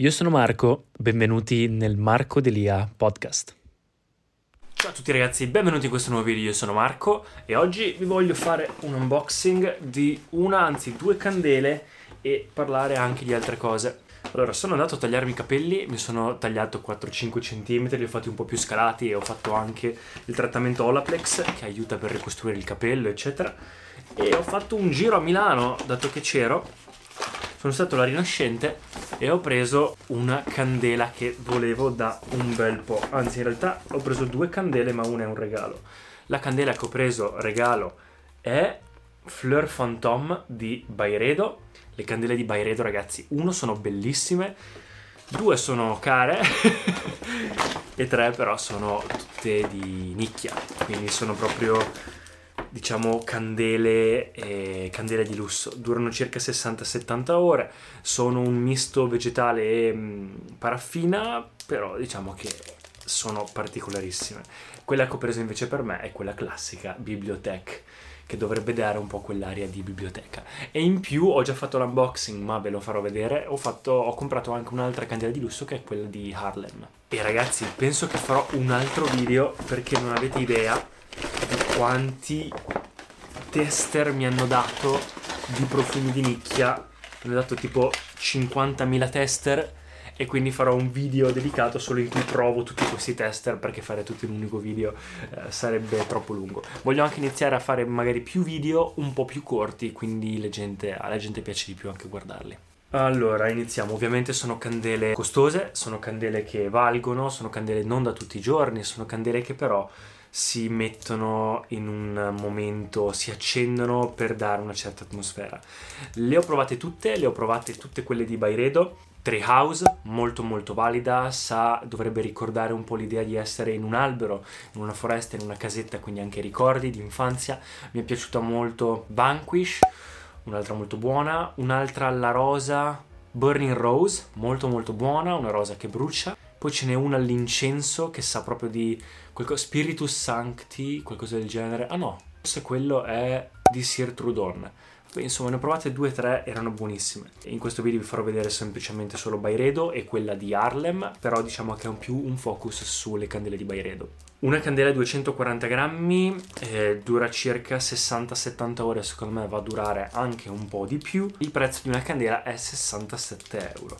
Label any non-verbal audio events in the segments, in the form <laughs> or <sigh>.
Io sono Marco, benvenuti nel Marco Delia podcast. Ciao a tutti ragazzi, benvenuti in questo nuovo video, io sono Marco e oggi vi voglio fare un unboxing di una, anzi due candele e parlare anche di altre cose. Allora, sono andato a tagliarmi i capelli, mi sono tagliato 4-5 cm, li ho fatti un po' più scalati e ho fatto anche il trattamento Olaplex che aiuta per ricostruire il capello, eccetera. E ho fatto un giro a Milano, dato che c'ero, sono stato alla Rinascente e ho preso una candela che volevo da un bel po'. Anzi, in realtà ho preso due candele, ma una è un regalo. La candela che ho preso regalo è Fleur Fantôme di Byredo. Le candele di Byredo, ragazzi, uno sono bellissime, due sono care <laughs> e tre però sono tutte di nicchia, quindi sono proprio diciamo candele, eh, candele di lusso. Durano circa 60-70 ore. Sono un misto vegetale e mh, paraffina però diciamo che sono particolarissime. Quella che ho preso invece per me è quella classica biblioteca che dovrebbe dare un po' quell'aria di biblioteca. E in più ho già fatto l'unboxing ma ve lo farò vedere. Ho, fatto, ho comprato anche un'altra candela di lusso che è quella di Harlem. E ragazzi penso che farò un altro video perché non avete idea quanti tester mi hanno dato di profumi di nicchia. Mi hanno dato tipo 50.000 tester e quindi farò un video dedicato solo in cui provo tutti questi tester perché fare tutto in un unico video eh, sarebbe troppo lungo. Voglio anche iniziare a fare magari più video un po' più corti, quindi gente, alla gente piace di più anche guardarli. Allora, iniziamo. Ovviamente sono candele costose, sono candele che valgono, sono candele non da tutti i giorni, sono candele che però si mettono in un momento, si accendono per dare una certa atmosfera. Le ho provate tutte, le ho provate tutte quelle di Byredo. Treehouse, molto molto valida, sa, dovrebbe ricordare un po' l'idea di essere in un albero, in una foresta, in una casetta, quindi anche ricordi di infanzia. Mi è piaciuta molto Vanquish, un'altra molto buona, un'altra La Rosa, Burning Rose, molto molto buona, una rosa che brucia. Poi ce n'è una all'incenso che sa proprio di qualcosa, Spiritus Sancti, qualcosa del genere. Ah no, forse quello è di Sir Trudon. Insomma, ne ho provate due o tre, erano buonissime. In questo video vi farò vedere semplicemente solo Byredo e quella di Harlem, però diciamo che ha un più un focus sulle candele di Byredo. Una candela 240 grammi eh, dura circa 60-70 ore, secondo me va a durare anche un po' di più. Il prezzo di una candela è 67 euro,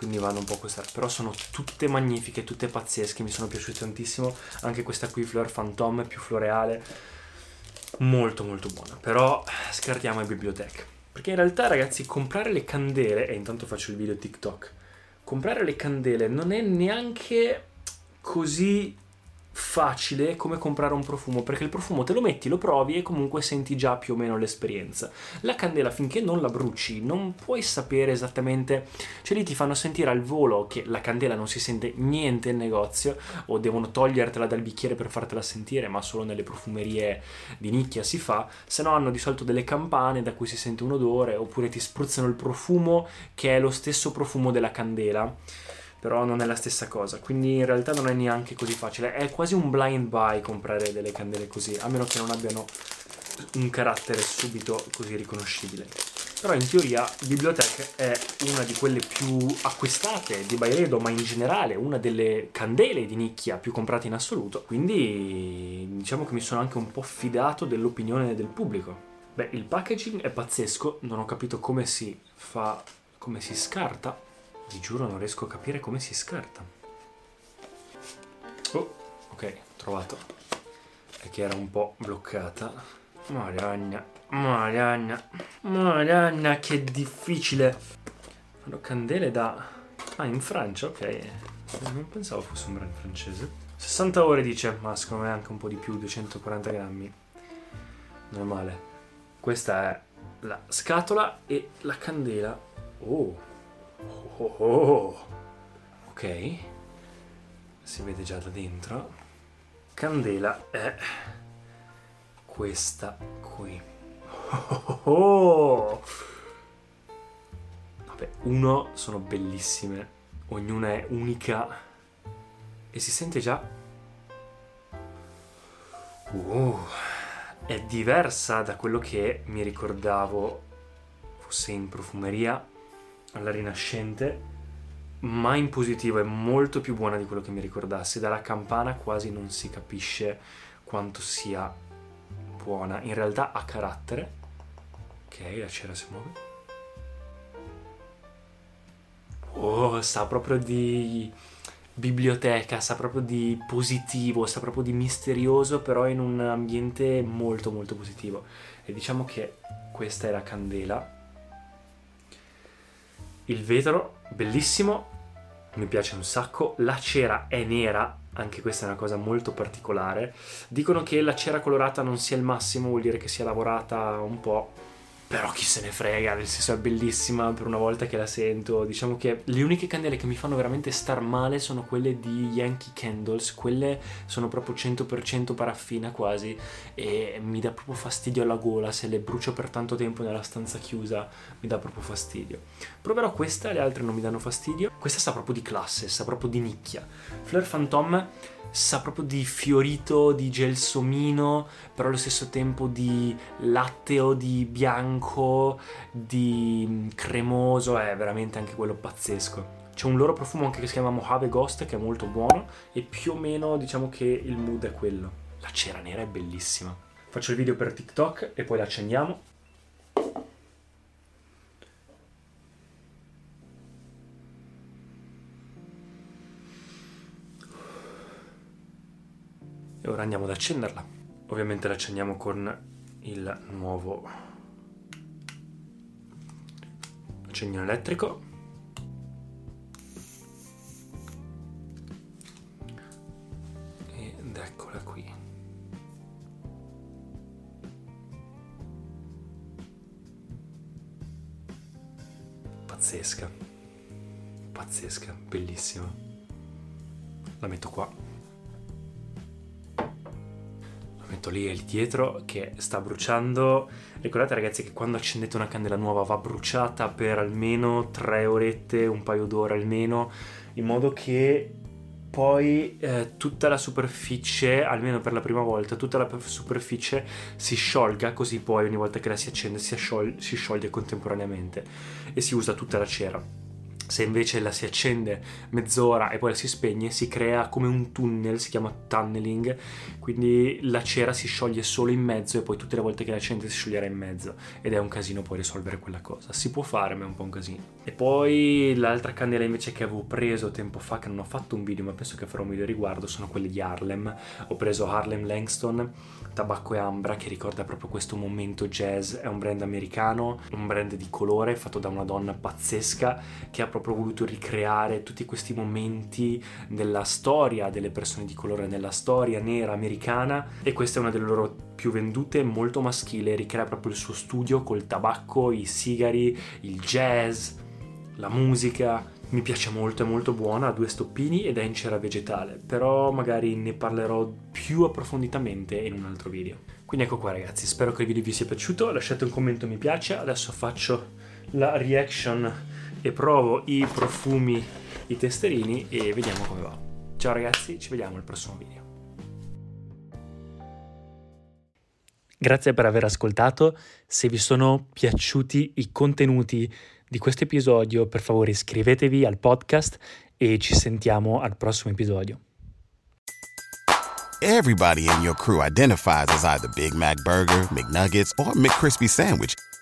quindi vanno un po' queste. Però sono tutte magnifiche, tutte pazzesche, mi sono piaciute tantissimo. Anche questa qui, Fleur Phantom, più floreale, molto molto buona. Però scartiamo le biblioteche. Perché in realtà ragazzi, comprare le candele, e intanto faccio il video TikTok, comprare le candele non è neanche così facile come comprare un profumo perché il profumo te lo metti, lo provi e comunque senti già più o meno l'esperienza. La candela finché non la bruci non puoi sapere esattamente, cioè lì ti fanno sentire al volo che la candela non si sente niente in negozio o devono togliertela dal bicchiere per fartela sentire ma solo nelle profumerie di nicchia si fa, se no hanno di solito delle campane da cui si sente un odore oppure ti spruzzano il profumo che è lo stesso profumo della candela però non è la stessa cosa, quindi in realtà non è neanche così facile, è quasi un blind buy comprare delle candele così, a meno che non abbiano un carattere subito così riconoscibile. Però in teoria Bibliothèque è una di quelle più acquistate di Byredo, ma in generale una delle candele di nicchia più comprate in assoluto. Quindi diciamo che mi sono anche un po' fidato dell'opinione del pubblico. Beh, il packaging è pazzesco, non ho capito come si fa, come si scarta, vi giuro non riesco a capire come si scarta. Oh, ok, trovato. È che era un po' bloccata. Maragna, maragna, maragna, che difficile. Fanno candele da... Ah, in Francia, ok. Non pensavo fosse un brand francese. 60 ore dice, ma secondo me anche un po' di più, 240 grammi. Non è male. Questa è la scatola e la candela. Oh, Oh, oh. Ok, si vede già da dentro. Candela è questa qui. Oh, oh. Vabbè, uno sono bellissime, ognuna è unica e si sente già. Uh, è diversa da quello che mi ricordavo fosse in profumeria alla rinascente, ma in positivo è molto più buona di quello che mi ricordassi. Dalla campana quasi non si capisce quanto sia buona. In realtà ha carattere. Ok, la cera si muove. Oh, sa proprio di biblioteca, sa proprio di positivo, sa proprio di misterioso, però in un ambiente molto molto positivo. E diciamo che questa è la candela il vetro, bellissimo, mi piace un sacco. La cera è nera, anche questa è una cosa molto particolare. Dicono che la cera colorata non sia il massimo, vuol dire che sia lavorata un po' Però chi se ne frega, nel senso è bellissima per una volta che la sento. Diciamo che le uniche candele che mi fanno veramente star male sono quelle di Yankee Candles. Quelle sono proprio 100% paraffina quasi e mi dà proprio fastidio alla gola. Se le brucio per tanto tempo nella stanza chiusa mi dà proprio fastidio. Proverò questa, le altre non mi danno fastidio. Questa sa proprio di classe, sa proprio di nicchia. Fleur Fantôme sa proprio di fiorito, di gelsomino, però allo stesso tempo di latteo, di bianco, di mm, cremoso, è veramente anche quello pazzesco. C'è un loro profumo anche che si chiama Mojave Ghost che è molto buono e più o meno diciamo che il mood è quello. La cera nera è bellissima. Faccio il video per TikTok e poi la accendiamo e ora andiamo ad accenderla. Ovviamente la accendiamo con il nuovo accendino elettrico. Ed eccola qui. Pazzesca, pazzesca, bellissima. La metto qua metto lì dietro che sta bruciando. Ricordate ragazzi che quando accendete una candela nuova va bruciata per almeno tre orette, un paio d'ore almeno, in modo che poi eh, tutta la superficie, almeno per la prima volta, tutta la superficie si sciolga, così poi ogni volta che la si accende si, scioglie, si scioglie contemporaneamente e si usa tutta la cera. Se invece la si accende mezz'ora e poi la si spegne, si crea come un tunnel, si chiama tunneling, quindi la cera si scioglie solo in mezzo e poi tutte le volte che la accende si scioglierà in mezzo ed è un casino poi risolvere quella cosa. Si può fare, ma è un po' un casino. E poi l'altra candela invece che avevo preso tempo fa, che non ho fatto un video, ma penso che farò un video riguardo, sono quelle di Harlem. Ho preso Harlem Langston, tabacco e ambra, che ricorda proprio questo momento jazz. È un brand americano, un brand di colore fatto da una donna pazzesca che ha proprio proprio voluto ricreare tutti questi momenti nella storia delle persone di colore, nella storia nera americana e questa è una delle loro più vendute, molto maschile, ricrea proprio il suo studio col tabacco, i sigari, il jazz, la musica. Mi piace molto, è molto buona, ha due stoppini ed è in cera vegetale, però magari ne parlerò più approfonditamente in un altro video. Quindi ecco qua ragazzi, spero che il video vi sia piaciuto, lasciate un commento mi piace, adesso faccio la reaction e provo i profumi, i testerini e vediamo come va. Ciao ragazzi, ci vediamo al prossimo video. Grazie per aver ascoltato, se vi sono piaciuti i contenuti di questo episodio per favore iscrivetevi al podcast e ci sentiamo al prossimo episodio. Everybody in your crew identifies as either Big Mac Burger, McNuggets or McCrispy Sandwich.